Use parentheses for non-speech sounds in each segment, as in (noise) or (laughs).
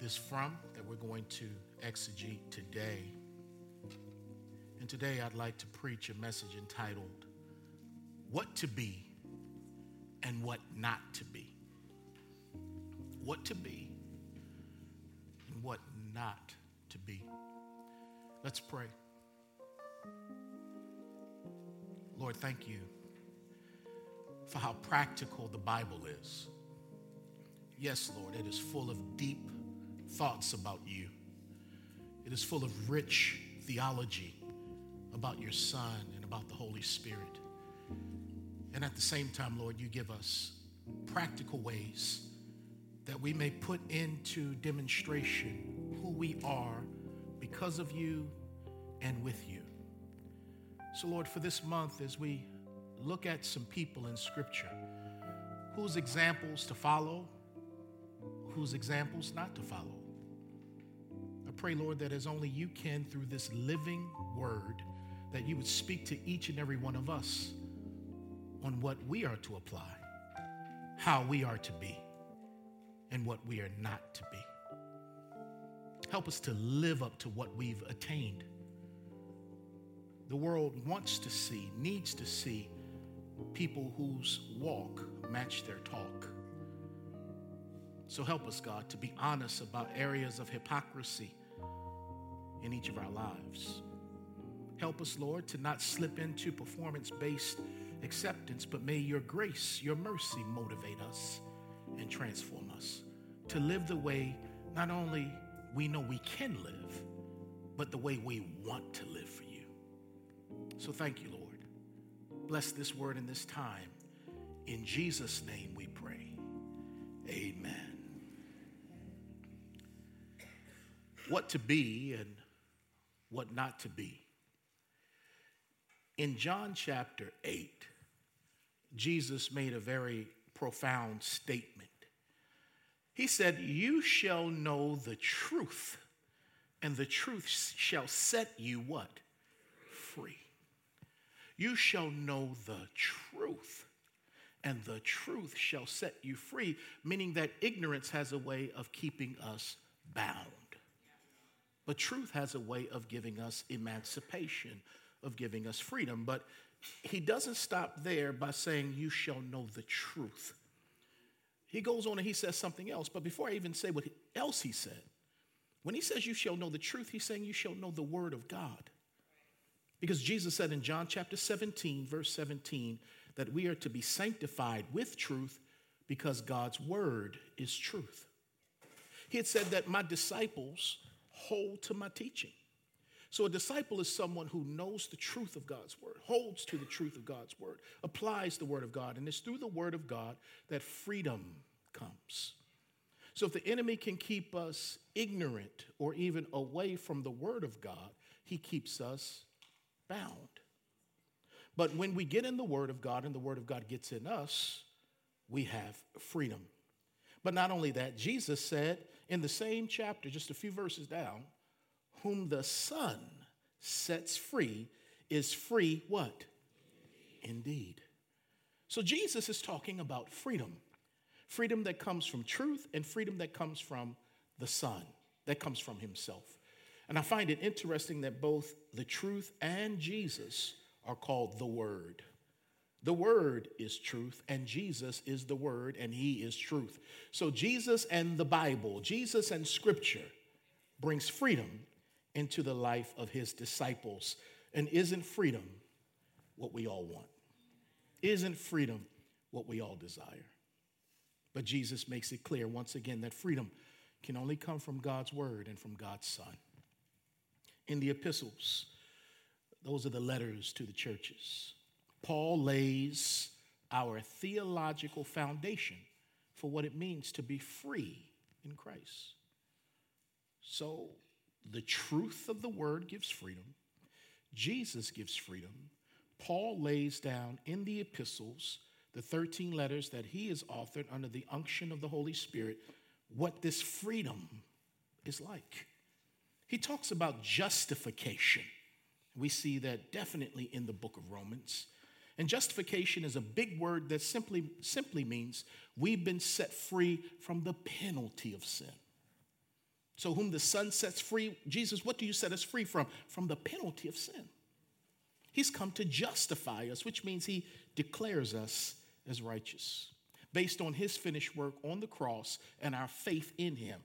this from that we're going to exegete today. And today I'd like to preach a message entitled, What to Be and What Not to Be. What to be and what not to be. Let's pray. Lord, thank you for how practical the Bible is. Yes, Lord, it is full of deep thoughts about you. It is full of rich theology about your Son and about the Holy Spirit. And at the same time, Lord, you give us practical ways that we may put into demonstration who we are because of you and with you. So, Lord, for this month, as we look at some people in Scripture whose examples to follow, whose examples not to follow. I pray, Lord, that as only you can through this living word, that you would speak to each and every one of us on what we are to apply, how we are to be, and what we are not to be. Help us to live up to what we've attained. The world wants to see, needs to see people whose walk match their talk. So help us, God, to be honest about areas of hypocrisy in each of our lives. Help us, Lord, to not slip into performance based acceptance, but may your grace, your mercy motivate us and transform us to live the way not only we know we can live, but the way we want to live for you. So thank you, Lord. Bless this word in this time. In Jesus' name we pray. Amen. What to be and what not to be. In John chapter 8, Jesus made a very profound statement. He said, You shall know the truth, and the truth shall set you what? Free. You shall know the truth, and the truth shall set you free, meaning that ignorance has a way of keeping us bound. But truth has a way of giving us emancipation, of giving us freedom. But he doesn't stop there by saying, You shall know the truth. He goes on and he says something else. But before I even say what else he said, when he says, You shall know the truth, he's saying, You shall know the word of God. Because Jesus said in John chapter 17, verse 17, that we are to be sanctified with truth because God's word is truth. He had said that my disciples hold to my teaching. So a disciple is someone who knows the truth of God's word, holds to the truth of God's word, applies the word of God, and it's through the word of God that freedom comes. So if the enemy can keep us ignorant or even away from the word of God, he keeps us bound. But when we get in the Word of God and the Word of God gets in us, we have freedom. But not only that, Jesus said in the same chapter, just a few verses down, whom the Son sets free is free what? Indeed. So Jesus is talking about freedom freedom that comes from truth and freedom that comes from the Son, that comes from Himself. And I find it interesting that both the truth and Jesus are called the Word. The Word is truth, and Jesus is the Word, and He is truth. So, Jesus and the Bible, Jesus and Scripture brings freedom into the life of His disciples. And isn't freedom what we all want? Isn't freedom what we all desire? But Jesus makes it clear once again that freedom can only come from God's Word and from God's Son in the epistles. Those are the letters to the churches. Paul lays our theological foundation for what it means to be free in Christ. So, the truth of the word gives freedom, Jesus gives freedom. Paul lays down in the epistles, the 13 letters that he has authored under the unction of the Holy Spirit, what this freedom is like. He talks about justification. We see that definitely in the book of Romans. And justification is a big word that simply, simply means we've been set free from the penalty of sin. So, whom the Son sets free, Jesus, what do you set us free from? From the penalty of sin. He's come to justify us, which means he declares us as righteous based on his finished work on the cross and our faith in him.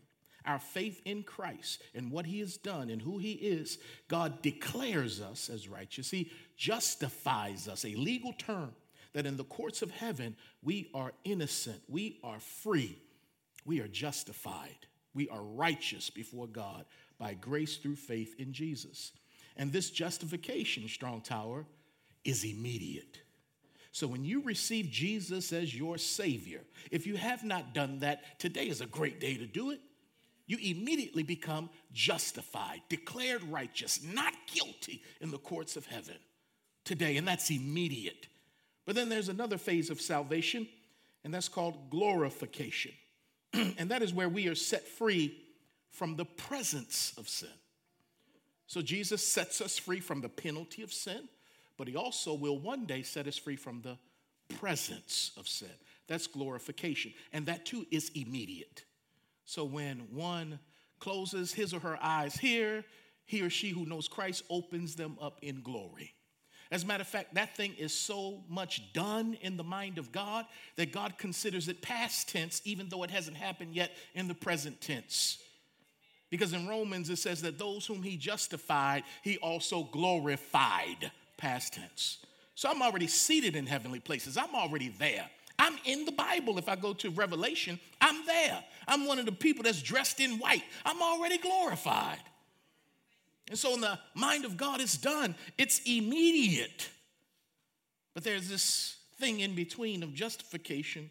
Our faith in Christ and what he has done and who he is, God declares us as righteous. He justifies us, a legal term that in the courts of heaven we are innocent, we are free, we are justified. We are righteous before God by grace through faith in Jesus. And this justification, Strong Tower, is immediate. So when you receive Jesus as your Savior, if you have not done that, today is a great day to do it. You immediately become justified, declared righteous, not guilty in the courts of heaven today, and that's immediate. But then there's another phase of salvation, and that's called glorification. (clears throat) and that is where we are set free from the presence of sin. So Jesus sets us free from the penalty of sin, but he also will one day set us free from the presence of sin. That's glorification. And that too is immediate. So when one closes his or her eyes here, he or she who knows Christ opens them up in glory. As a matter of fact, that thing is so much done in the mind of God that God considers it past tense, even though it hasn't happened yet in the present tense. Because in Romans it says that those whom he justified, he also glorified, past tense. So I'm already seated in heavenly places, I'm already there. I'm in the Bible. If I go to Revelation, I'm there. I'm one of the people that's dressed in white. I'm already glorified. And so, in the mind of God, it's done, it's immediate. But there's this thing in between of justification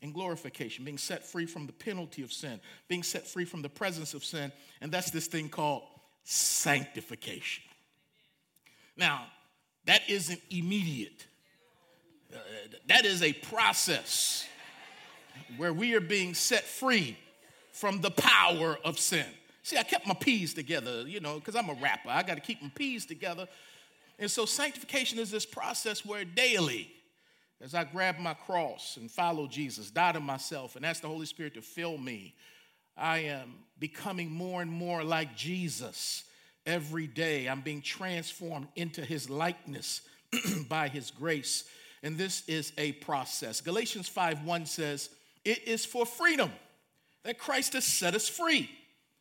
and glorification, being set free from the penalty of sin, being set free from the presence of sin, and that's this thing called sanctification. Now, that isn't immediate, uh, that is a process where we are being set free from the power of sin. See, I kept my P's together, you know, because I'm a rapper. I got to keep my P's together. And so sanctification is this process where daily, as I grab my cross and follow Jesus, die to myself, and ask the Holy Spirit to fill me, I am becoming more and more like Jesus every day. I'm being transformed into his likeness (clears throat) by his grace. And this is a process. Galatians 5 1 says, It is for freedom that Christ has set us free.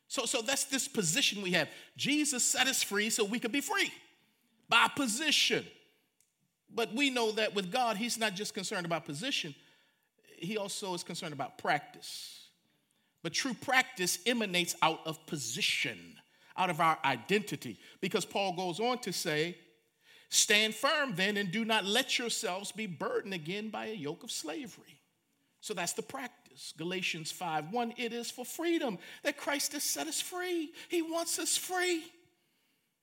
So, so that's this position we have. Jesus set us free so we could be free by position. But we know that with God, He's not just concerned about position, He also is concerned about practice. But true practice emanates out of position, out of our identity. Because Paul goes on to say, Stand firm then and do not let yourselves be burdened again by a yoke of slavery. So that's the practice. Galatians 5 1, it is for freedom that Christ has set us free. He wants us free.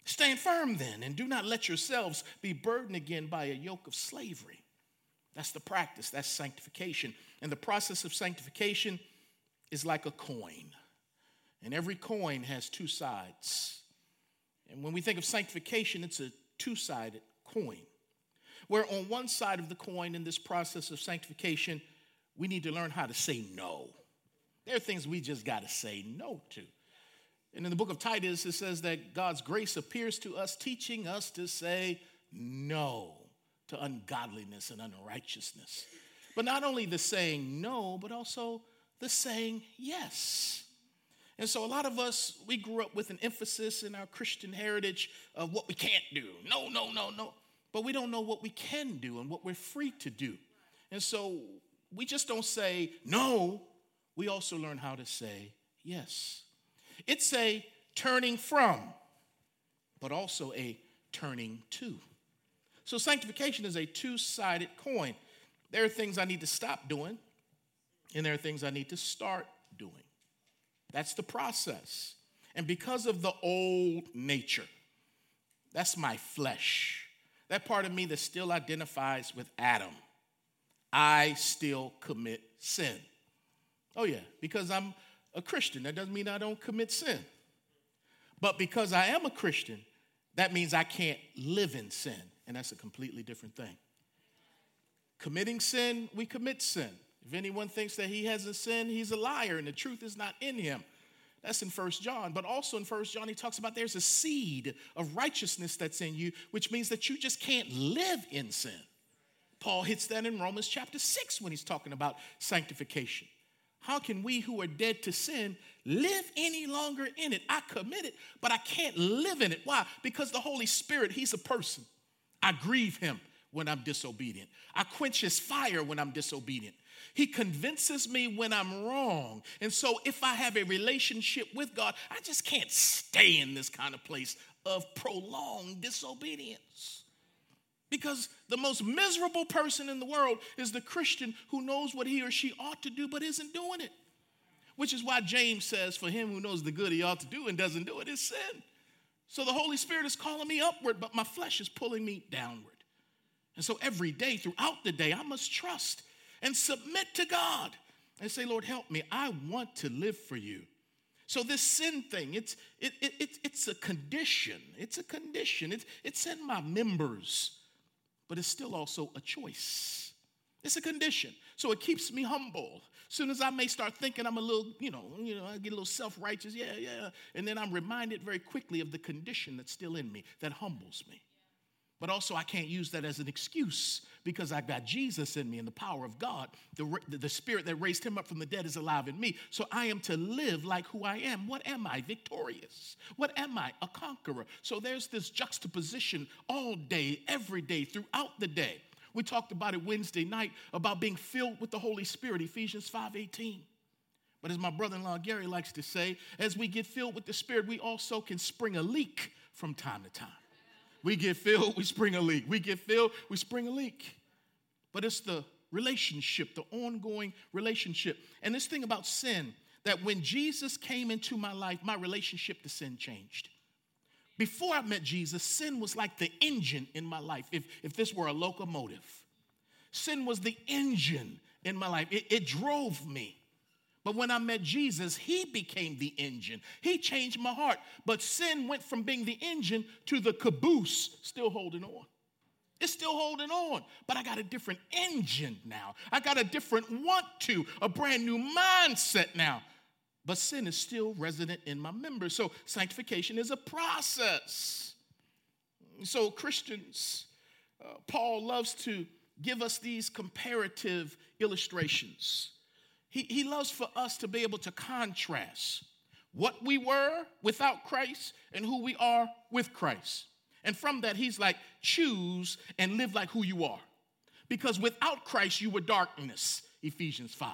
Stand firm then, and do not let yourselves be burdened again by a yoke of slavery. That's the practice, that's sanctification. And the process of sanctification is like a coin, and every coin has two sides. And when we think of sanctification, it's a two sided coin, where on one side of the coin in this process of sanctification, we need to learn how to say no. There are things we just got to say no to. And in the book of Titus, it says that God's grace appears to us, teaching us to say no to ungodliness and unrighteousness. But not only the saying no, but also the saying yes. And so a lot of us, we grew up with an emphasis in our Christian heritage of what we can't do. No, no, no, no. But we don't know what we can do and what we're free to do. And so we just don't say no, we also learn how to say yes. It's a turning from, but also a turning to. So sanctification is a two sided coin. There are things I need to stop doing, and there are things I need to start doing. That's the process. And because of the old nature, that's my flesh, that part of me that still identifies with Adam I still commit sin. Oh, yeah, because I'm a Christian. That doesn't mean I don't commit sin. But because I am a Christian, that means I can't live in sin. And that's a completely different thing. Committing sin, we commit sin. If anyone thinks that he hasn't sinned, he's a liar and the truth is not in him. That's in First John. But also in First John, he talks about there's a seed of righteousness that's in you, which means that you just can't live in sin. Paul hits that in Romans chapter 6 when he's talking about sanctification. How can we who are dead to sin live any longer in it? I commit it, but I can't live in it. Why? Because the Holy Spirit, He's a person. I grieve Him when I'm disobedient, I quench His fire when I'm disobedient. He convinces me when I'm wrong. And so, if I have a relationship with God, I just can't stay in this kind of place of prolonged disobedience. Because the most miserable person in the world is the Christian who knows what he or she ought to do but isn't doing it. Which is why James says, For him who knows the good he ought to do and doesn't do it is sin. So the Holy Spirit is calling me upward, but my flesh is pulling me downward. And so every day, throughout the day, I must trust and submit to God and say, Lord, help me. I want to live for you. So this sin thing, it's, it, it, it, it's a condition. It's a condition. It's, it's in my members but it's still also a choice. It's a condition. So it keeps me humble. Soon as I may start thinking I'm a little, you know, you know, I get a little self-righteous, yeah, yeah. And then I'm reminded very quickly of the condition that's still in me that humbles me. But also, I can't use that as an excuse because I've got Jesus in me and the power of God. The, the spirit that raised him up from the dead is alive in me. So I am to live like who I am. What am I? Victorious. What am I? A conqueror. So there's this juxtaposition all day, every day, throughout the day. We talked about it Wednesday night about being filled with the Holy Spirit, Ephesians 5:18. But as my brother-in-law Gary likes to say, as we get filled with the Spirit, we also can spring a leak from time to time. We get filled, we spring a leak. We get filled, we spring a leak. But it's the relationship, the ongoing relationship. And this thing about sin, that when Jesus came into my life, my relationship to sin changed. Before I met Jesus, sin was like the engine in my life, if, if this were a locomotive. Sin was the engine in my life, it, it drove me. But when I met Jesus, he became the engine. He changed my heart. But sin went from being the engine to the caboose, still holding on. It's still holding on, but I got a different engine now. I got a different want to, a brand new mindset now. But sin is still resident in my members. So sanctification is a process. So, Christians, uh, Paul loves to give us these comparative illustrations. He, he loves for us to be able to contrast what we were without Christ and who we are with Christ. And from that, he's like, choose and live like who you are. Because without Christ, you were darkness, Ephesians 5.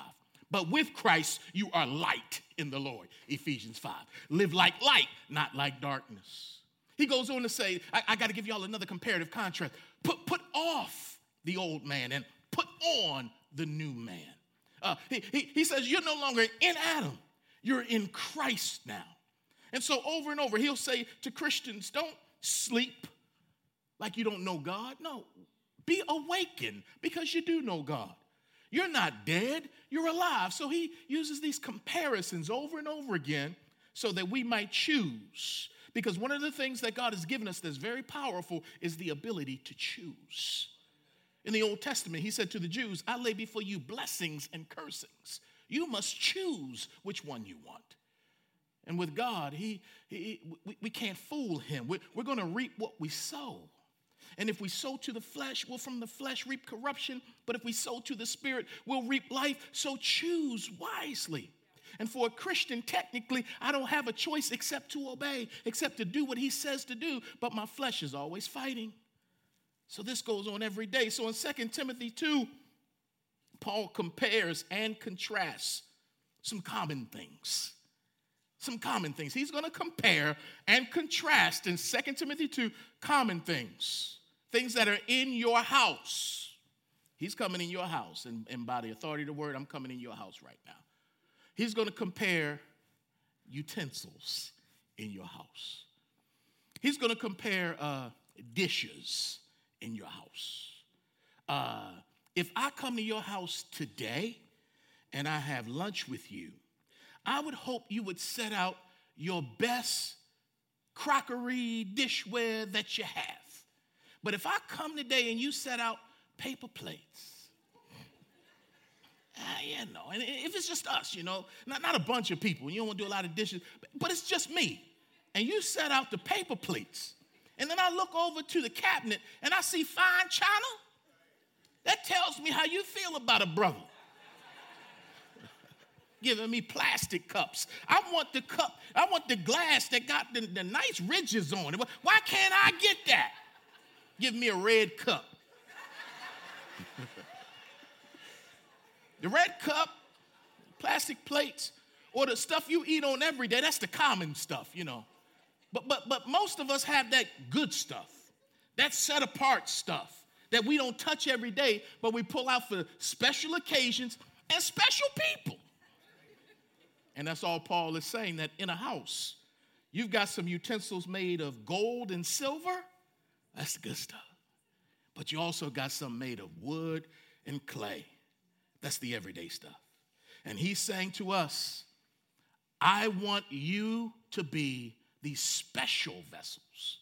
But with Christ, you are light in the Lord, Ephesians 5. Live like light, not like darkness. He goes on to say, I, I got to give y'all another comparative contrast. Put, put off the old man and put on the new man. Uh, he, he, he says, You're no longer in Adam, you're in Christ now. And so, over and over, he'll say to Christians, Don't sleep like you don't know God. No, be awakened because you do know God. You're not dead, you're alive. So, he uses these comparisons over and over again so that we might choose. Because one of the things that God has given us that's very powerful is the ability to choose. In the Old Testament, he said to the Jews, I lay before you blessings and cursings. You must choose which one you want. And with God, he, he we, we, can't fool him. We're, we're going to reap what we sow. And if we sow to the flesh, we'll from the flesh reap corruption. But if we sow to the spirit, we'll reap life. So choose wisely. And for a Christian, technically, I don't have a choice except to obey, except to do what he says to do. But my flesh is always fighting. So this goes on every day. So in 2 Timothy 2, Paul compares and contrasts some common things. Some common things. He's going to compare and contrast in 2 Timothy 2 common things, things that are in your house. He's coming in your house, and, and by the authority of the word, I'm coming in your house right now. He's going to compare utensils in your house. He's going to compare uh, dishes in your house. Uh, if I come to your house today and I have lunch with you, I would hope you would set out your best crockery, dishware that you have. But if I come today and you set out paper plates, Ah, yeah, no. And if it's just us, you know, not, not a bunch of people, you don't want to do a lot of dishes, but, but it's just me. And you set out the paper plates. And then I look over to the cabinet and I see fine china. That tells me how you feel about a brother. (laughs) Giving me plastic cups. I want the cup, I want the glass that got the, the nice ridges on it. Why can't I get that? Give me a red cup. (laughs) the red cup, plastic plates, or the stuff you eat on every day, that's the common stuff, you know. But, but, but most of us have that good stuff, that set apart stuff that we don't touch every day, but we pull out for special occasions and special people. And that's all Paul is saying that in a house, you've got some utensils made of gold and silver. That's the good stuff. But you also got some made of wood and clay. That's the everyday stuff. And he's saying to us, I want you to be these special vessels,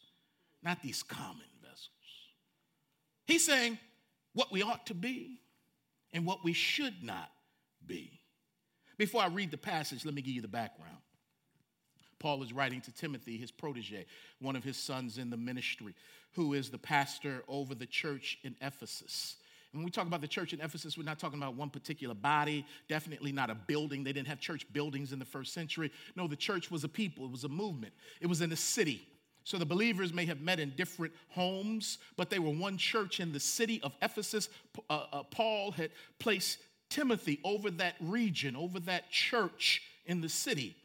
not these common vessels. He's saying what we ought to be and what we should not be. Before I read the passage, let me give you the background. Paul is writing to Timothy, his protege, one of his sons in the ministry, who is the pastor over the church in Ephesus. When we talk about the church in Ephesus, we're not talking about one particular body, definitely not a building. They didn't have church buildings in the first century. No, the church was a people, it was a movement, it was in a city. So the believers may have met in different homes, but they were one church in the city of Ephesus. Uh, uh, Paul had placed Timothy over that region, over that church in the city.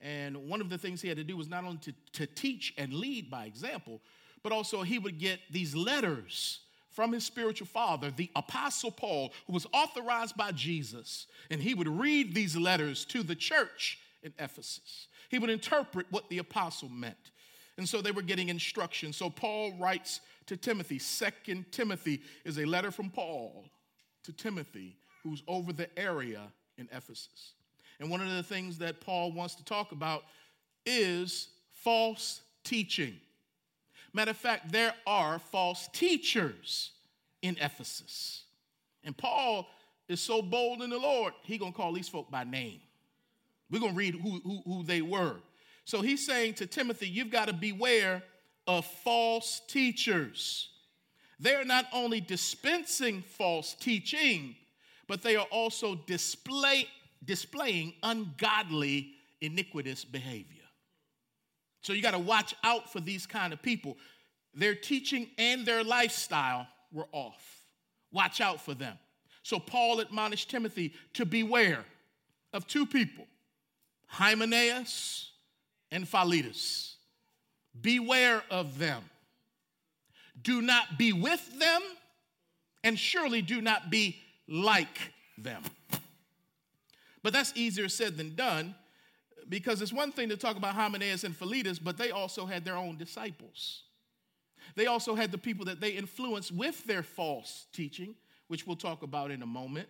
And one of the things he had to do was not only to, to teach and lead by example, but also he would get these letters from his spiritual father, the Apostle Paul, who was authorized by Jesus, and he would read these letters to the church in Ephesus. He would interpret what the apostle meant. And so they were getting instruction. So Paul writes to Timothy. Second Timothy is a letter from Paul to Timothy, who's over the area in Ephesus. And one of the things that Paul wants to talk about is false teaching. Matter of fact, there are false teachers in Ephesus. And Paul is so bold in the Lord, he gonna call these folk by name. We're gonna read who, who, who they were. So he's saying to Timothy, you've got to beware of false teachers. They're not only dispensing false teaching, but they are also display, displaying ungodly, iniquitous behavior. So you got to watch out for these kind of people. Their teaching and their lifestyle were off. Watch out for them. So Paul admonished Timothy to beware of two people, Hymenaeus and Philetus. Beware of them. Do not be with them, and surely do not be like them. But that's easier said than done because it's one thing to talk about Hymenaeus and Philetus, but they also had their own disciples. They also had the people that they influenced with their false teaching, which we'll talk about in a moment.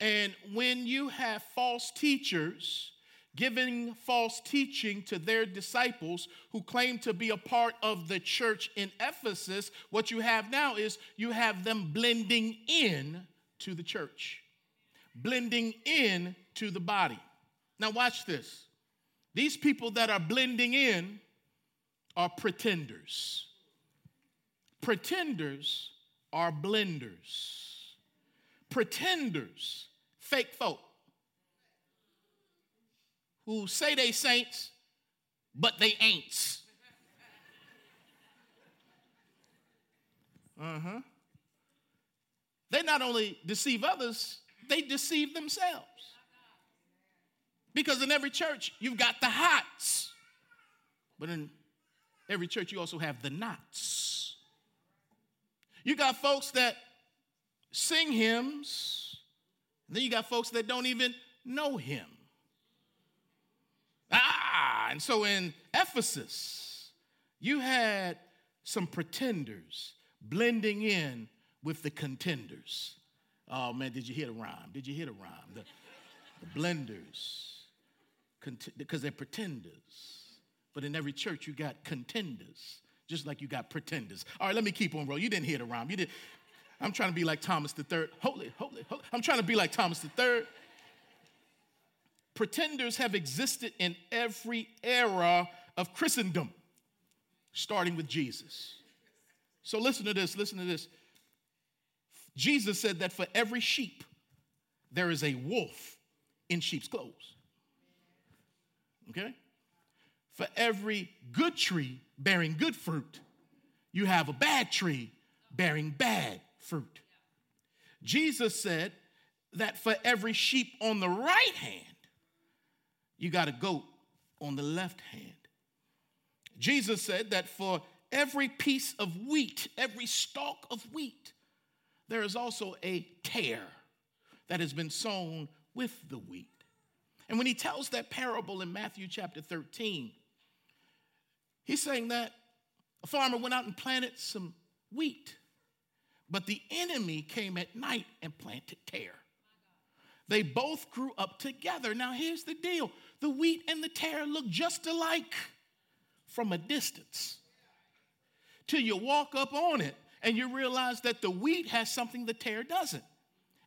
And when you have false teachers giving false teaching to their disciples who claim to be a part of the church in Ephesus, what you have now is you have them blending in to the church, blending in to the body. Now, watch this. These people that are blending in are pretenders. Pretenders are blenders. Pretenders, fake folk, who say they saints, but they ain't. Uh huh. They not only deceive others, they deceive themselves. Because in every church, you've got the hots. But in every church, you also have the knots. You got folks that sing hymns, and then you got folks that don't even know him. Ah, and so in Ephesus, you had some pretenders blending in with the contenders. Oh man, did you hear the rhyme? Did you hear the rhyme? The, the blenders because they're pretenders. But in every church, you got contenders, just like you got pretenders. All right, let me keep on rolling. You didn't hear the rhyme. You did. I'm trying to be like Thomas the Third. Holy, holy, holy. I'm trying to be like Thomas the Third. Pretenders have existed in every era of Christendom, starting with Jesus. So listen to this, listen to this. Jesus said that for every sheep, there is a wolf in sheep's clothes. Okay? For every good tree bearing good fruit, you have a bad tree bearing bad fruit. Jesus said that for every sheep on the right hand, you got a goat on the left hand. Jesus said that for every piece of wheat, every stalk of wheat, there is also a tare that has been sown with the wheat. And when he tells that parable in Matthew chapter 13, he's saying that a farmer went out and planted some wheat, but the enemy came at night and planted tare. They both grew up together. Now, here's the deal the wheat and the tare look just alike from a distance till you walk up on it and you realize that the wheat has something the tare doesn't,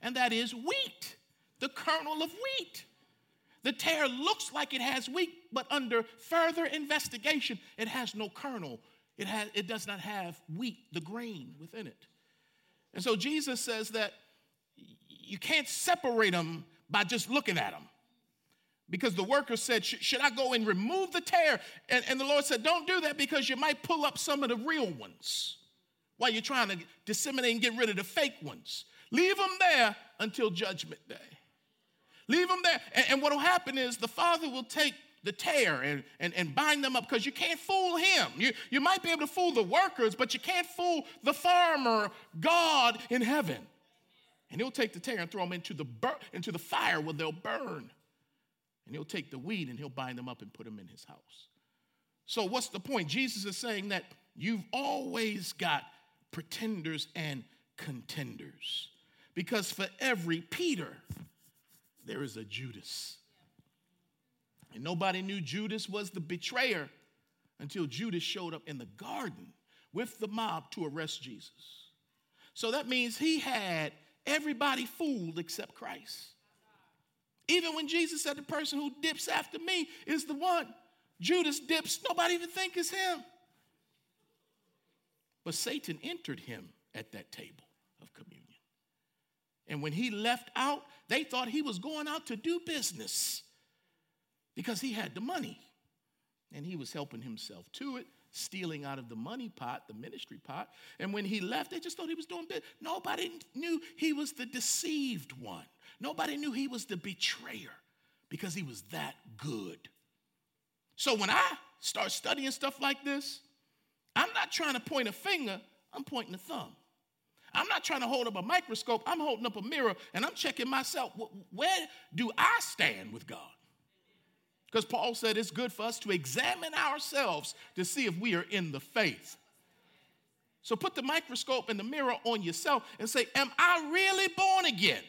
and that is wheat, the kernel of wheat. The tare looks like it has wheat, but under further investigation, it has no kernel. It, has, it does not have wheat, the grain within it. And so Jesus says that you can't separate them by just looking at them. Because the worker said, Should I go and remove the tare? And, and the Lord said, Don't do that because you might pull up some of the real ones while you're trying to disseminate and get rid of the fake ones. Leave them there until judgment day. Leave them there. And, and what will happen is the father will take the tare and, and, and bind them up because you can't fool him. You, you might be able to fool the workers, but you can't fool the farmer, God in heaven. And he'll take the tare and throw them into the, bur- into the fire where they'll burn. And he'll take the weed and he'll bind them up and put them in his house. So, what's the point? Jesus is saying that you've always got pretenders and contenders. Because for every Peter, there is a Judas. And nobody knew Judas was the betrayer until Judas showed up in the garden with the mob to arrest Jesus. So that means he had everybody fooled except Christ. Even when Jesus said the person who dips after me is the one, Judas dips, nobody even think it's him. But Satan entered him at that table of communion. And when he left out, they thought he was going out to do business because he had the money. And he was helping himself to it, stealing out of the money pot, the ministry pot. And when he left, they just thought he was doing business. Nobody knew he was the deceived one. Nobody knew he was the betrayer because he was that good. So when I start studying stuff like this, I'm not trying to point a finger, I'm pointing a thumb. I'm not trying to hold up a microscope, I'm holding up a mirror and I'm checking myself. Where do I stand with God? Because Paul said it's good for us to examine ourselves to see if we are in the faith. So put the microscope and the mirror on yourself and say, Am I really born again?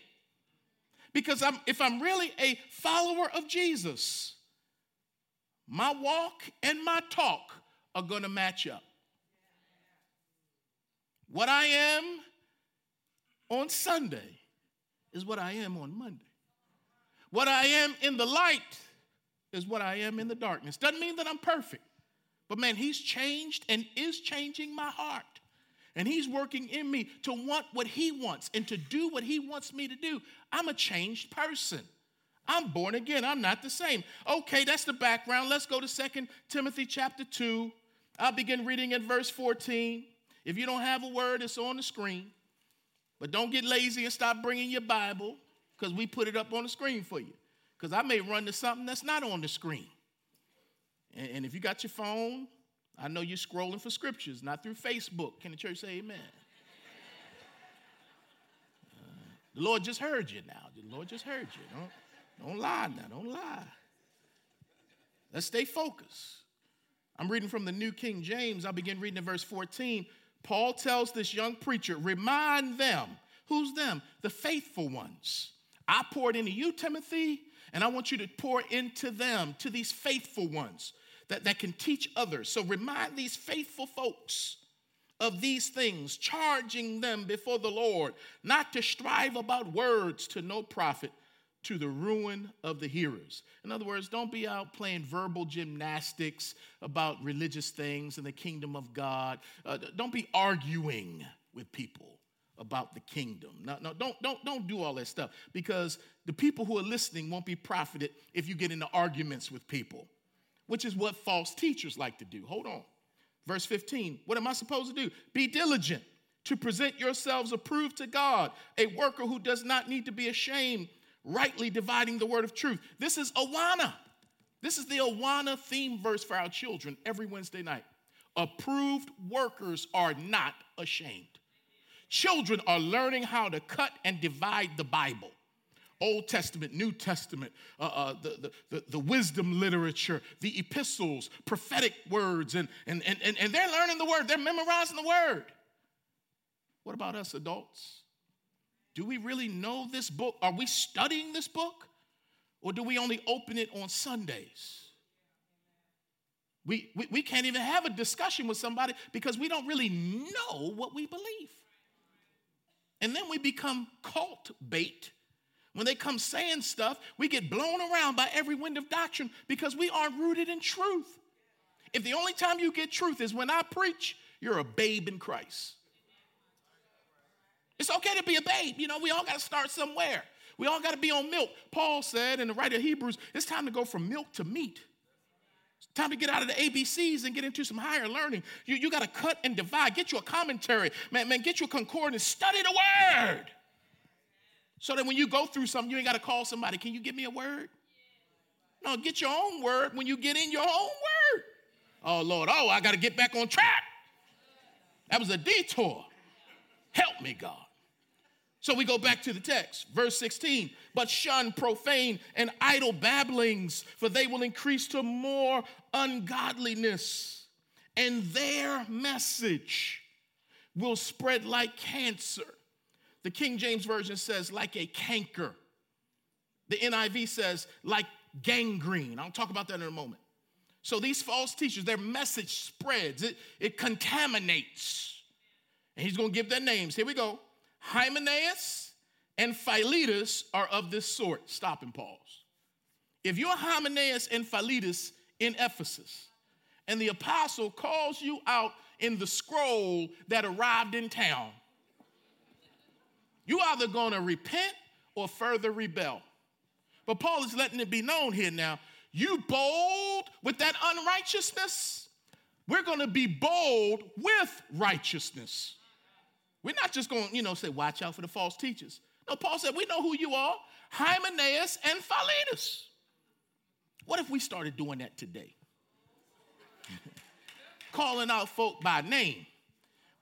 Because I'm, if I'm really a follower of Jesus, my walk and my talk are going to match up. What I am on Sunday is what I am on Monday. What I am in the light is what I am in the darkness. Doesn't mean that I'm perfect, but man, He's changed and is changing my heart. And He's working in me to want what He wants and to do what He wants me to do. I'm a changed person. I'm born again. I'm not the same. Okay, that's the background. Let's go to Second Timothy chapter 2. I'll begin reading at verse 14. If you don't have a word, it's on the screen. But don't get lazy and stop bringing your Bible because we put it up on the screen for you. Because I may run to something that's not on the screen. And, and, if you got your phone, I know you're scrolling for scriptures, not through Facebook. Can the church say amen? Uh, the Lord just heard you now. The Lord just heard you. Don't, don't lie now. Don't lie. Let's stay focused. I'm reading from the New King James. I'll begin reading in verse 14. Paul tells this young preacher, remind them. Who's them? The faithful ones. I poured into you, Timothy, and I want you to pour into them, to these faithful ones that, that can teach others. So remind these faithful folks of these things, charging them before the Lord not to strive about words to no profit to the ruin of the hearers. In other words, don't be out playing verbal gymnastics about religious things and the kingdom of God. Uh, don't be arguing with people about the kingdom. No, no, don't, don't, don't do all that stuff because the people who are listening won't be profited if you get into arguments with people, which is what false teachers like to do. Hold on. Verse 15, what am I supposed to do? Be diligent to present yourselves approved to God, a worker who does not need to be ashamed, rightly dividing the word of truth. This is Awana. This is the Awana theme verse for our children every Wednesday night. Approved workers are not ashamed. Children are learning how to cut and divide the Bible. Old Testament, New Testament, uh, uh, the, the, the, wisdom literature, the epistles, prophetic words, and, and, and, and they're learning the word, they're memorizing the word. What about us adults? Do we really know this book? Are we studying this book? Or do we only open it on Sundays? We, we, we can't even have a discussion with somebody because we don't really know what we believe. And then we become cult bait. When they come saying stuff, we get blown around by every wind of doctrine because we aren't rooted in truth. If the only time you get truth is when I preach, you're a babe in Christ. It's okay to be a babe. You know, we all got to start somewhere. We all got to be on milk. Paul said in the writer of Hebrews, it's time to go from milk to meat. Time to get out of the ABCs and get into some higher learning. You, you got to cut and divide. Get you a commentary. Man, man, get you a concordance. Study the word. So that when you go through something, you ain't got to call somebody. Can you give me a word? No, get your own word when you get in your own word. Oh, Lord. Oh, I got to get back on track. That was a detour. Help me, God. So we go back to the text, verse 16. But shun profane and idle babblings, for they will increase to more ungodliness, and their message will spread like cancer. The King James Version says, like a canker. The NIV says, like gangrene. I'll talk about that in a moment. So these false teachers, their message spreads, it, it contaminates. And he's to give their names. Here we go Hymenaeus and Philetus are of this sort. Stop and pause. If you're Hymenaeus and Philetus in Ephesus, and the apostle calls you out in the scroll that arrived in town, you either going to repent or further rebel. But Paul is letting it be known here now. You bold with that unrighteousness, we're going to be bold with righteousness. We're not just going to, you know, say, watch out for the false teachers. No, Paul said, we know who you are Hymenaeus and Philetus. What if we started doing that today? (laughs) Calling out folk by name.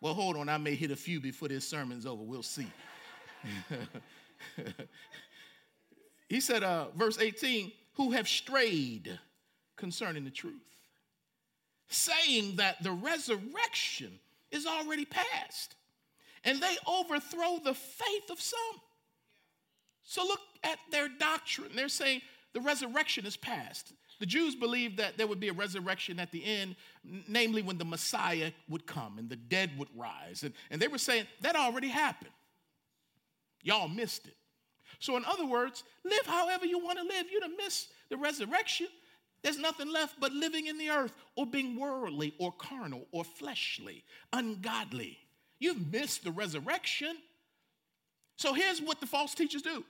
Well, hold on, I may hit a few before this sermon's over. We'll see. (laughs) he said, uh, verse 18, who have strayed concerning the truth, saying that the resurrection is already past and they overthrow the faith of some. So look at their doctrine. They're saying the resurrection is past. The Jews believed that there would be a resurrection at the end, namely when the Messiah would come and the dead would rise. And, and they were saying that already happened. Y'all missed it. So, in other words, live however you want to live. You don't miss the resurrection. There's nothing left but living in the earth or being worldly or carnal or fleshly, ungodly. You've missed the resurrection. So here's what the false teachers do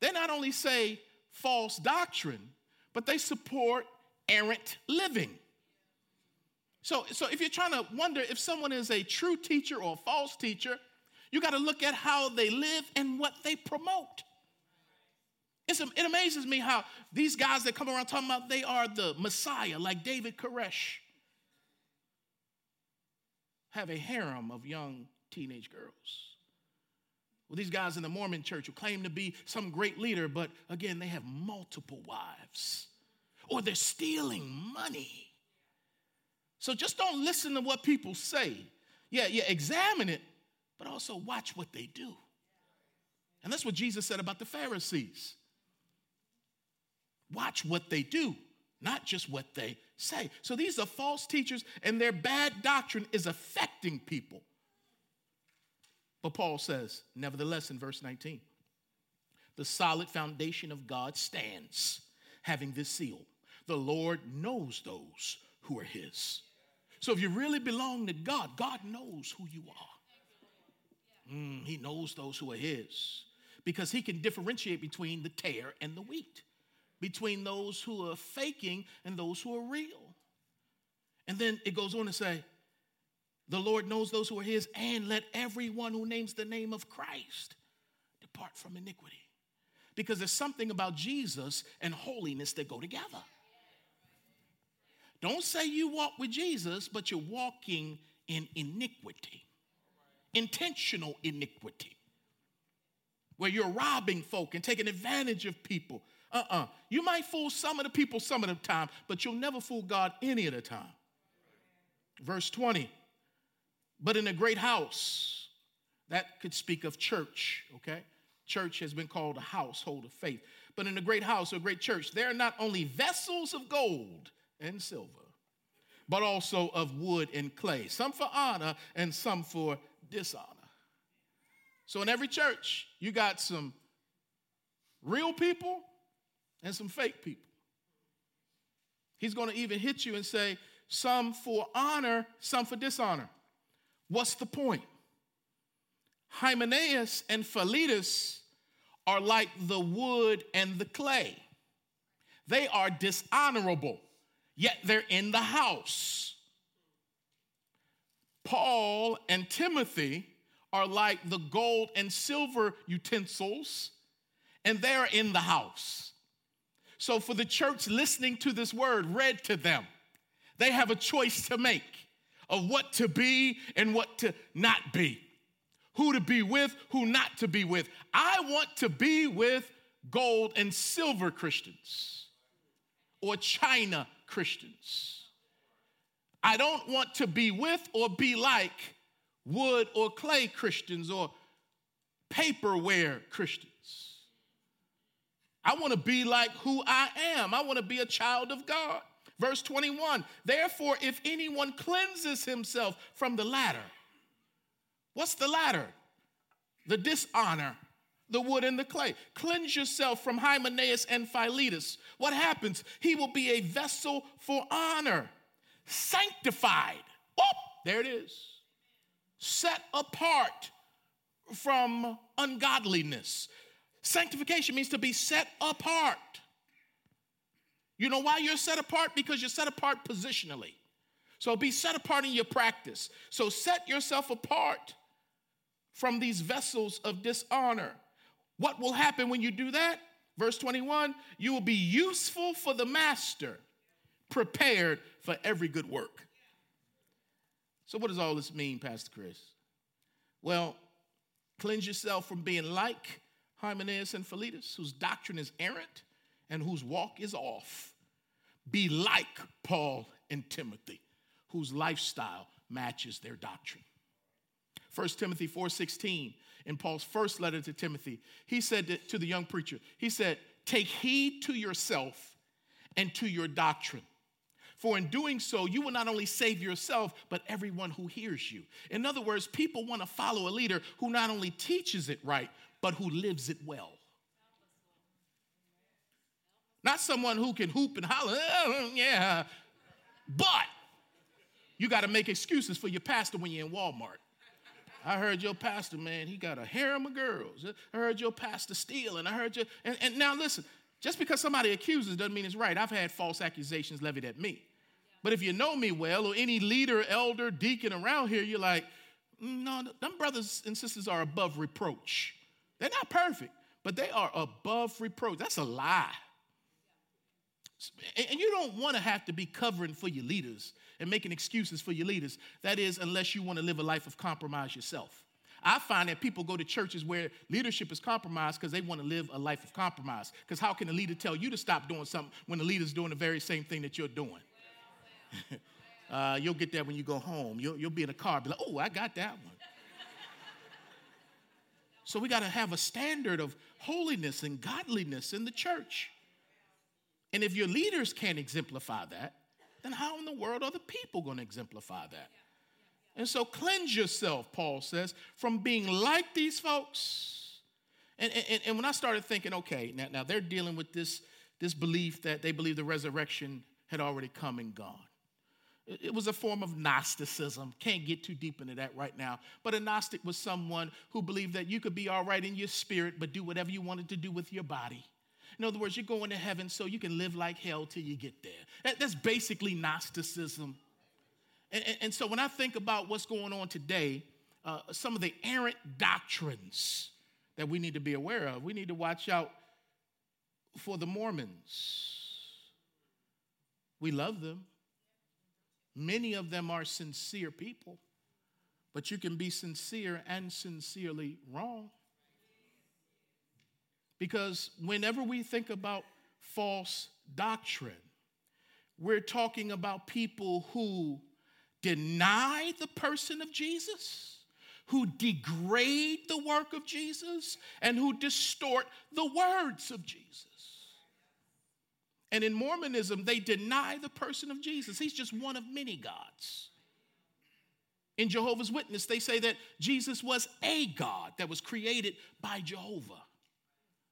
they not only say false doctrine, but they support errant living. So, so if you're trying to wonder if someone is a true teacher or a false teacher, you got to look at how they live and what they promote. It's, it amazes me how these guys that come around talking about they are the Messiah, like David Koresh, have a harem of young teenage girls. Well, these guys in the Mormon church who claim to be some great leader, but again, they have multiple wives or they're stealing money. So just don't listen to what people say. Yeah, yeah, examine it, but also watch what they do. And that's what Jesus said about the Pharisees. Watch what they do, not just what they say. So these are false teachers, and their bad doctrine is affecting people. But Paul says, nevertheless, in verse 19, the solid foundation of God stands, having this seal the Lord knows those who are his. So if you really belong to God, God knows who you are. Mm, he knows those who are his because he can differentiate between the tare and the wheat, between those who are faking and those who are real. And then it goes on to say, the Lord knows those who are his, and let everyone who names the name of Christ depart from iniquity. Because there's something about Jesus and holiness that go together. Don't say you walk with Jesus, but you're walking in iniquity, intentional iniquity, where you're robbing folk and taking advantage of people. Uh uh-uh. uh You might fool some of the people some of the time, but you'll never fool God any of the time. Verse 20, but in a great house, that could speak of church, okay? Church has been called a household of faith. But in a great house or great church, there are not only vessels of gold and silver, but also of wood and clay, some for honor and some for dishonor. So in every church, you got some real people and some fake people. He's going to even hit you and say, some for honor, some for dishonor. What's the point? Hymenaeus and Philetus are like the wood and the clay. They are dishonorable yet they're in the house. Paul and Timothy are like the gold and silver utensils, and they're in the house. So, for the church listening to this word read to them, they have a choice to make of what to be and what to not be, who to be with, who not to be with. I want to be with gold and silver Christians or China Christians. I don't want to be with or be like wood or clay Christians or paperware Christians. I want to be like who I am. I want to be a child of God. Verse 21 Therefore, if anyone cleanses himself from the latter, what's the latter? The dishonor the wood and the clay. Cleanse yourself from Hymenaeus and Philetus. What happens? He will be a vessel for honor, sanctified. Oh, there it is. Set apart from ungodliness. Sanctification means to be set apart. You know why you're set apart? Because you're set apart positionally. So be set apart in your practice. So set yourself apart from these vessels of dishonor. What will happen when you do that? Verse 21 you will be useful for the master, prepared for every good work. So, what does all this mean, Pastor Chris? Well, cleanse yourself from being like Hymenaeus and Philetus, whose doctrine is errant and whose walk is off. Be like Paul and Timothy, whose lifestyle matches their doctrine. 1 Timothy 4:16 in Paul's first letter to Timothy, he said to the young preacher, he said, Take heed to yourself and to your doctrine. For in doing so, you will not only save yourself, but everyone who hears you. In other words, people want to follow a leader who not only teaches it right, but who lives it well. Not someone who can hoop and holler, oh, yeah, but you got to make excuses for your pastor when you're in Walmart. I heard your pastor, man, he got a harem of girls. I heard your pastor stealing. I heard you. And, and now listen, just because somebody accuses doesn't mean it's right. I've had false accusations levied at me. But if you know me well, or any leader, elder, deacon around here, you're like, mm, no, them brothers and sisters are above reproach. They're not perfect, but they are above reproach. That's a lie. And you don't want to have to be covering for your leaders and making excuses for your leaders. That is, unless you want to live a life of compromise yourself. I find that people go to churches where leadership is compromised because they want to live a life of compromise. Because how can a leader tell you to stop doing something when the leader's doing the very same thing that you're doing? (laughs) uh, you'll get that when you go home. You'll, you'll be in a car, be like, oh, I got that one. So we got to have a standard of holiness and godliness in the church. And if your leaders can't exemplify that, then how in the world are the people going to exemplify that? And so cleanse yourself, Paul says, from being like these folks. And, and, and when I started thinking, okay, now, now they're dealing with this, this belief that they believe the resurrection had already come and gone. It was a form of Gnosticism. Can't get too deep into that right now. But a Gnostic was someone who believed that you could be all right in your spirit, but do whatever you wanted to do with your body. In other words, you're going to heaven so you can live like hell till you get there. that's basically Gnosticism. And, and, and, so when I think about what's going on today, uh, some of the errant doctrines that we need to be aware of, we need to watch out for the Mormons. We love them. Many of them are sincere people, but you can be sincere and sincerely wrong. Because whenever we think about false doctrine, we're talking about people who deny the person of Jesus, who degrade the work of Jesus, and who distort the words of Jesus. And in Mormonism, they deny the person of Jesus. He's just one of many gods. In Jehovah's Witness, they say that Jesus was a God that was created by Jehovah.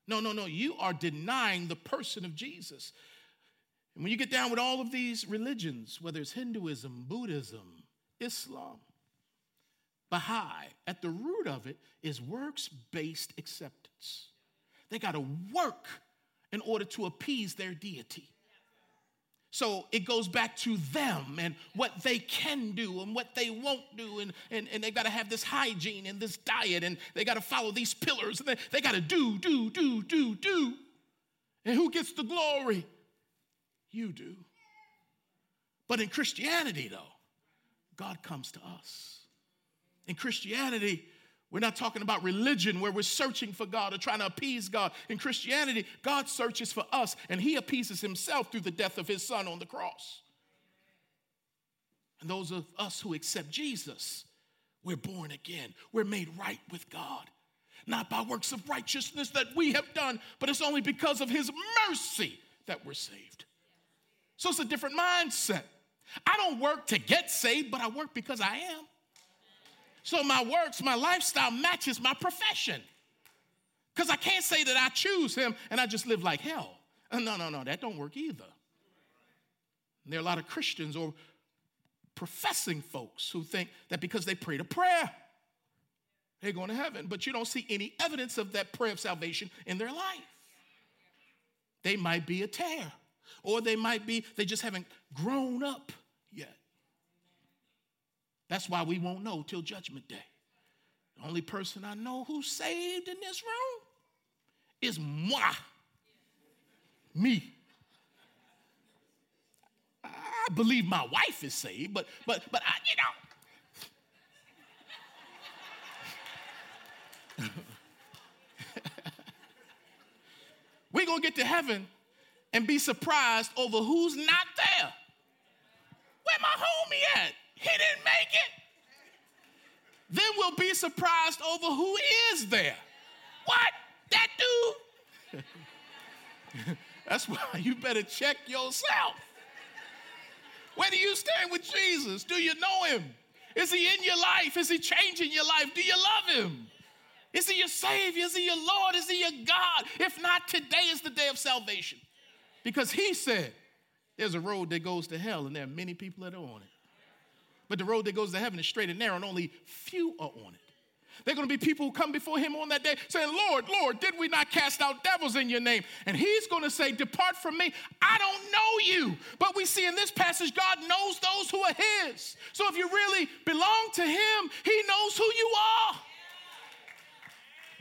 No, no, no. You are denying the person of Jesus. And when you get down with all of these religions, whether it's Hinduism, Buddhism, Islam, Baha'i, at the root of it is works based acceptance. They got to work in order to appease their deity. So it goes back to them and what they can do and what they won't do. And, and, and they got to have this hygiene and this diet and they got to follow these pillars and they, they got to do, do, do, do, do. And who gets the glory? You do. But in Christianity, though, God comes to us. In Christianity, we're not talking about religion where we're searching for God or trying to appease God. In Christianity, God searches for us and He appeases Himself through the death of His Son on the cross. And those of us who accept Jesus, we're born again. We're made right with God. Not by works of righteousness that we have done, but it's only because of His mercy that we're saved. So it's a different mindset. I don't work to get saved, but I work because I am. So my works, my lifestyle matches my profession. Because I can't say that I choose him and I just live like hell. Uh, no, no, no, that don't work either. And there are a lot of Christians or professing folks who think that because they prayed a prayer, they're going to heaven. But you don't see any evidence of that prayer of salvation in their life. They might be a tare, or they might be, they just haven't grown up yet. That's why we won't know till Judgment Day. The only person I know who's saved in this room is moi, me. I believe my wife is saved, but but but I, you know. (laughs) We're gonna get to heaven and be surprised over who's not there. Where my homie at? He didn't make it. Then we'll be surprised over who is there. What? That dude? (laughs) That's why you better check yourself. Where do you stand with Jesus? Do you know him? Is he in your life? Is he changing your life? Do you love him? Is he your Savior? Is he your Lord? Is he your God? If not, today is the day of salvation. Because he said, there's a road that goes to hell, and there are many people that are on it. But the road that goes to heaven is straight and narrow, and only few are on it. There are going to be people who come before him on that day saying, Lord, Lord, did we not cast out devils in your name? And he's going to say, Depart from me. I don't know you. But we see in this passage, God knows those who are his. So if you really belong to him, he knows who you are.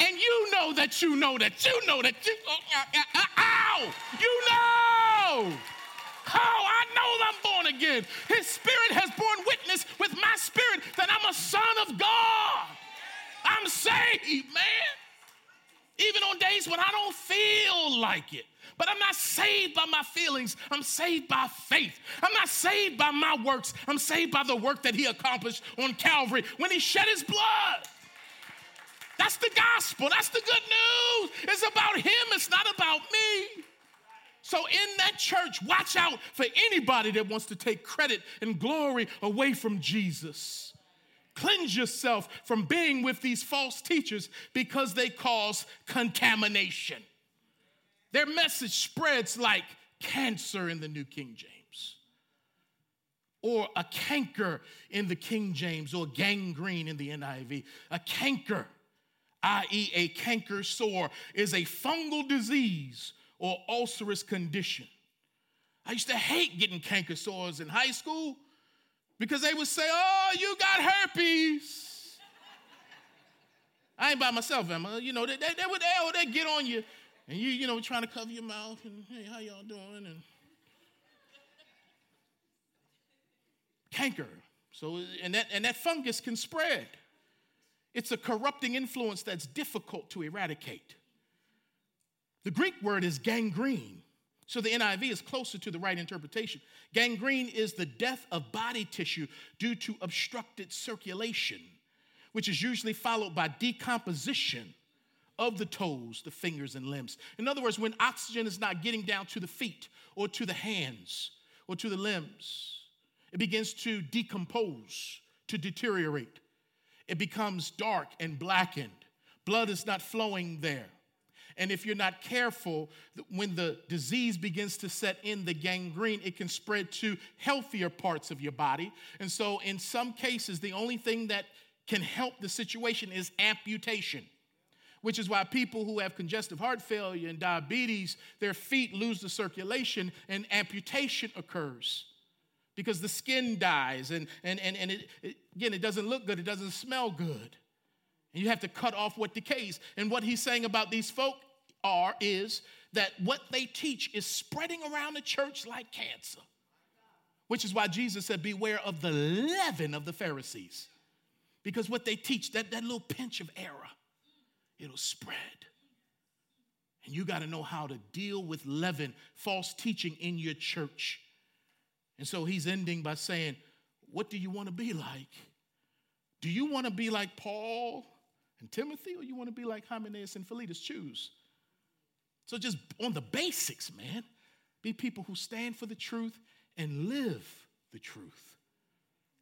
And you know that you know that you know that you, uh, ow, you know. Oh, I know I'm again. His spirit has borne witness with my spirit that I'm a son of God. I'm saved, man. Even on days when I don't feel like it. But I'm not saved by my feelings. I'm saved by faith. I'm not saved by my works. I'm saved by the work that he accomplished on Calvary when he shed his blood. That's the gospel. That's the good news. It's about him, it's not about me. So, in that church, watch out for anybody that wants to take credit and glory away from Jesus. Cleanse yourself from being with these false teachers because they cause contamination. Their message spreads like cancer in the New King James, or a canker in the King James, or gangrene in the NIV. A canker, i.e., a canker sore, is a fungal disease or ulcerous condition. I used to hate getting canker sores in high school because they would say, Oh, you got herpes. I ain't by myself, Emma. You know, they, they, they would they, oh, they get on you and you, you know, trying to cover your mouth and hey, how y'all doing? And canker. So, and that, and that fungus can spread. It's a corrupting influence that's difficult to eradicate. The Greek word is gangrene. So the NIV is closer to the right interpretation. Gangrene is the death of body tissue due to obstructed circulation, which is usually followed by decomposition of the toes, the fingers, and limbs. In other words, when oxygen is not getting down to the feet or to the hands or to the limbs, it begins to decompose, to deteriorate. It becomes dark and blackened. Blood is not flowing there. And if you're not careful, when the disease begins to set in the gangrene, it can spread to healthier parts of your body. And so, in some cases, the only thing that can help the situation is amputation which is why people who have congestive heart failure and diabetes, their feet lose the circulation and amputation occurs because the skin dies and, and, and, and it, it, again, it doesn't look good, it doesn't smell good. And you have to cut off what decays. And what he's saying about these folk are is that what they teach is spreading around the church like cancer. Which is why Jesus said, Beware of the leaven of the Pharisees. Because what they teach, that, that little pinch of error, it'll spread. And you got to know how to deal with leaven, false teaching in your church. And so he's ending by saying, What do you want to be like? Do you want to be like Paul and Timothy, or you want to be like Hymenaeus and Philetus? Choose. So just on the basics, man, be people who stand for the truth and live the truth.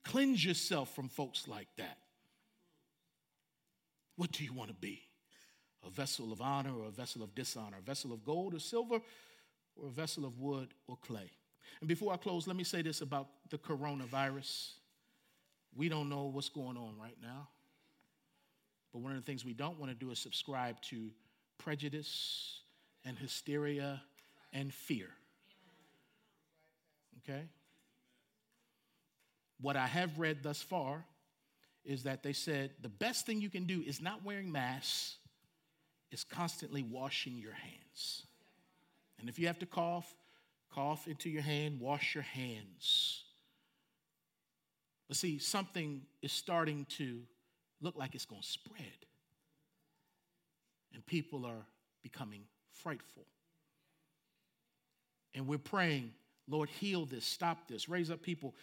Cleanse yourself from folks like that. What do you want to be? a vessel of honor or a vessel of dishonor, a vessel of gold or silver, or a vessel of wood or clay. And before I close, let me say this about the coronavirus. We don't know what's going on right now. But one of the things we don't want to do is subscribe to prejudice and hysteria and fear. Okay? What I have read thus far is that they said the best thing you can do is not wearing masks is constantly washing your hands. And if you have to cough, cough into your hand, wash your hands. But see, something is starting to look like it's going to spread. And people are becoming frightful. And we're praying, Lord, heal this, stop this, raise up people,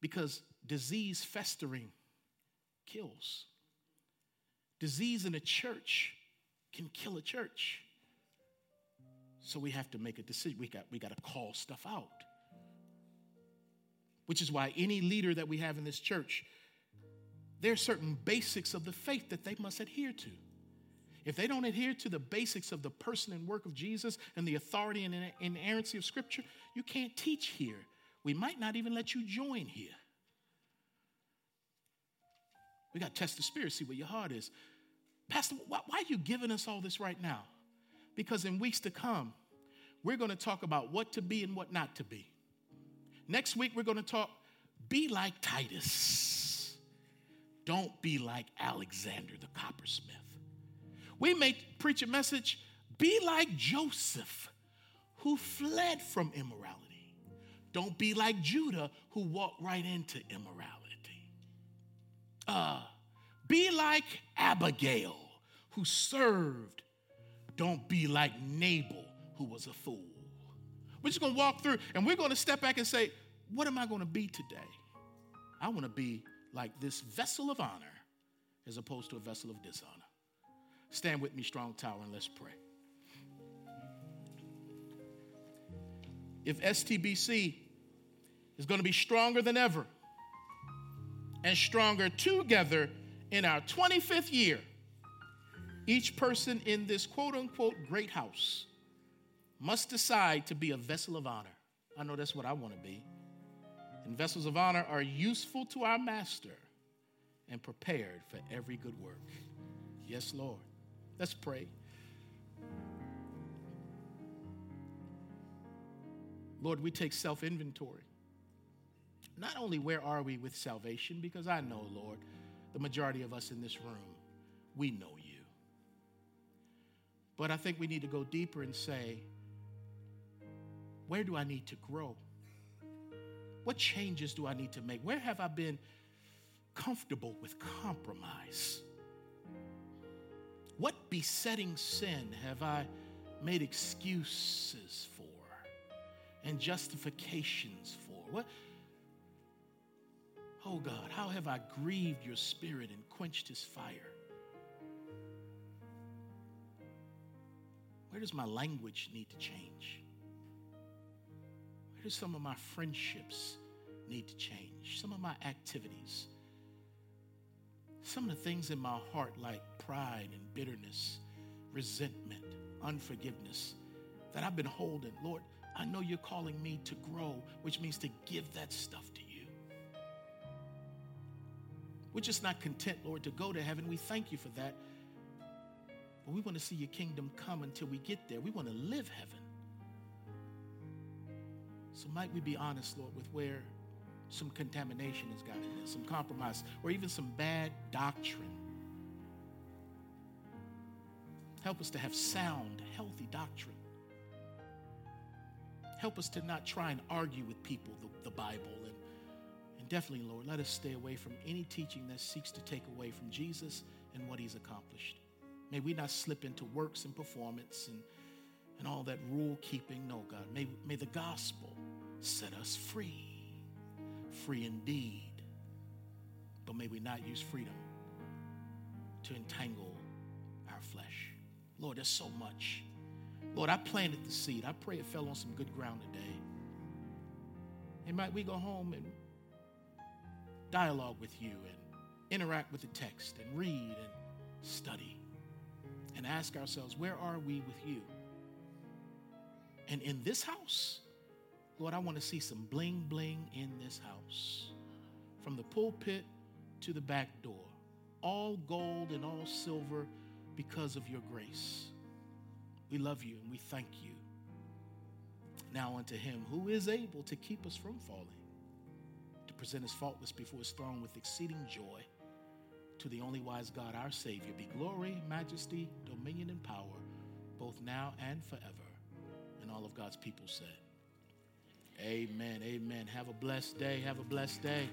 because disease festering kills. Disease in a church can kill a church. So we have to make a decision. We got, we got to call stuff out. Which is why any leader that we have in this church, there are certain basics of the faith that they must adhere to. If they don't adhere to the basics of the person and work of Jesus and the authority and inerrancy of Scripture, you can't teach here. We might not even let you join here. We got to test the spirit, see where your heart is. Pastor, why, why, are you giving us all this right now? Because in weeks to come, we're going to talk about what to be and what not to be. Next week, we're going to talk be like Titus. Don't be like Alexander the coppersmith. We may preach a message be like Joseph, who fled from immorality. Don't be like Judah, who walked right into immorality. Uh, be like Abigail, who served. Don't be like Nabal, who was a fool. We're just going to walk through and we're going to step back and say, What am I going to be today? I want to be like this vessel of honor as opposed to a vessel of dishonor. Stand with me, strong tower, and let's pray. If STBC is going to be stronger than ever, and stronger together in our 25th year. Each person in this quote unquote great house must decide to be a vessel of honor. I know that's what I want to be. And vessels of honor are useful to our master and prepared for every good work. Yes, Lord. Let's pray. Lord, we take self inventory. Not only where are we with salvation, because I know, Lord, the majority of us in this room, we know you. But I think we need to go deeper and say, where do I need to grow? What changes do I need to make? Where have I been comfortable with compromise? What besetting sin have I made excuses for and justifications for? What? Oh God, how have I grieved your spirit and quenched his fire? Where does my language need to change? Where do some of my friendships need to change? Some of my activities? Some of the things in my heart, like pride and bitterness, resentment, unforgiveness, that I've been holding. Lord, I know you're calling me to grow, which means to give that stuff to you. We're just not content, Lord, to go to heaven. We thank you for that. But we want to see your kingdom come until we get there. We want to live heaven. So might we be honest, Lord, with where some contamination has gotten in, some compromise, or even some bad doctrine. Help us to have sound, healthy doctrine. Help us to not try and argue with people the, the Bible. And, and definitely, Lord, let us stay away from any teaching that seeks to take away from Jesus and what he's accomplished. May we not slip into works and performance and, and all that rule keeping. No, God. May, may the gospel set us free free indeed. But may we not use freedom to entangle. Lord, there's so much. Lord, I planted the seed. I pray it fell on some good ground today. And might we go home and dialogue with you and interact with the text and read and study and ask ourselves, where are we with you? And in this house, Lord, I want to see some bling bling in this house. From the pulpit to the back door. All gold and all silver because of your grace. We love you and we thank you. Now unto him who is able to keep us from falling, to present us faultless before his throne with exceeding joy. To the only wise God, our Savior, be glory, majesty, dominion, and power, both now and forever. And all of God's people said, Amen. Amen. Have a blessed day. Have a blessed day.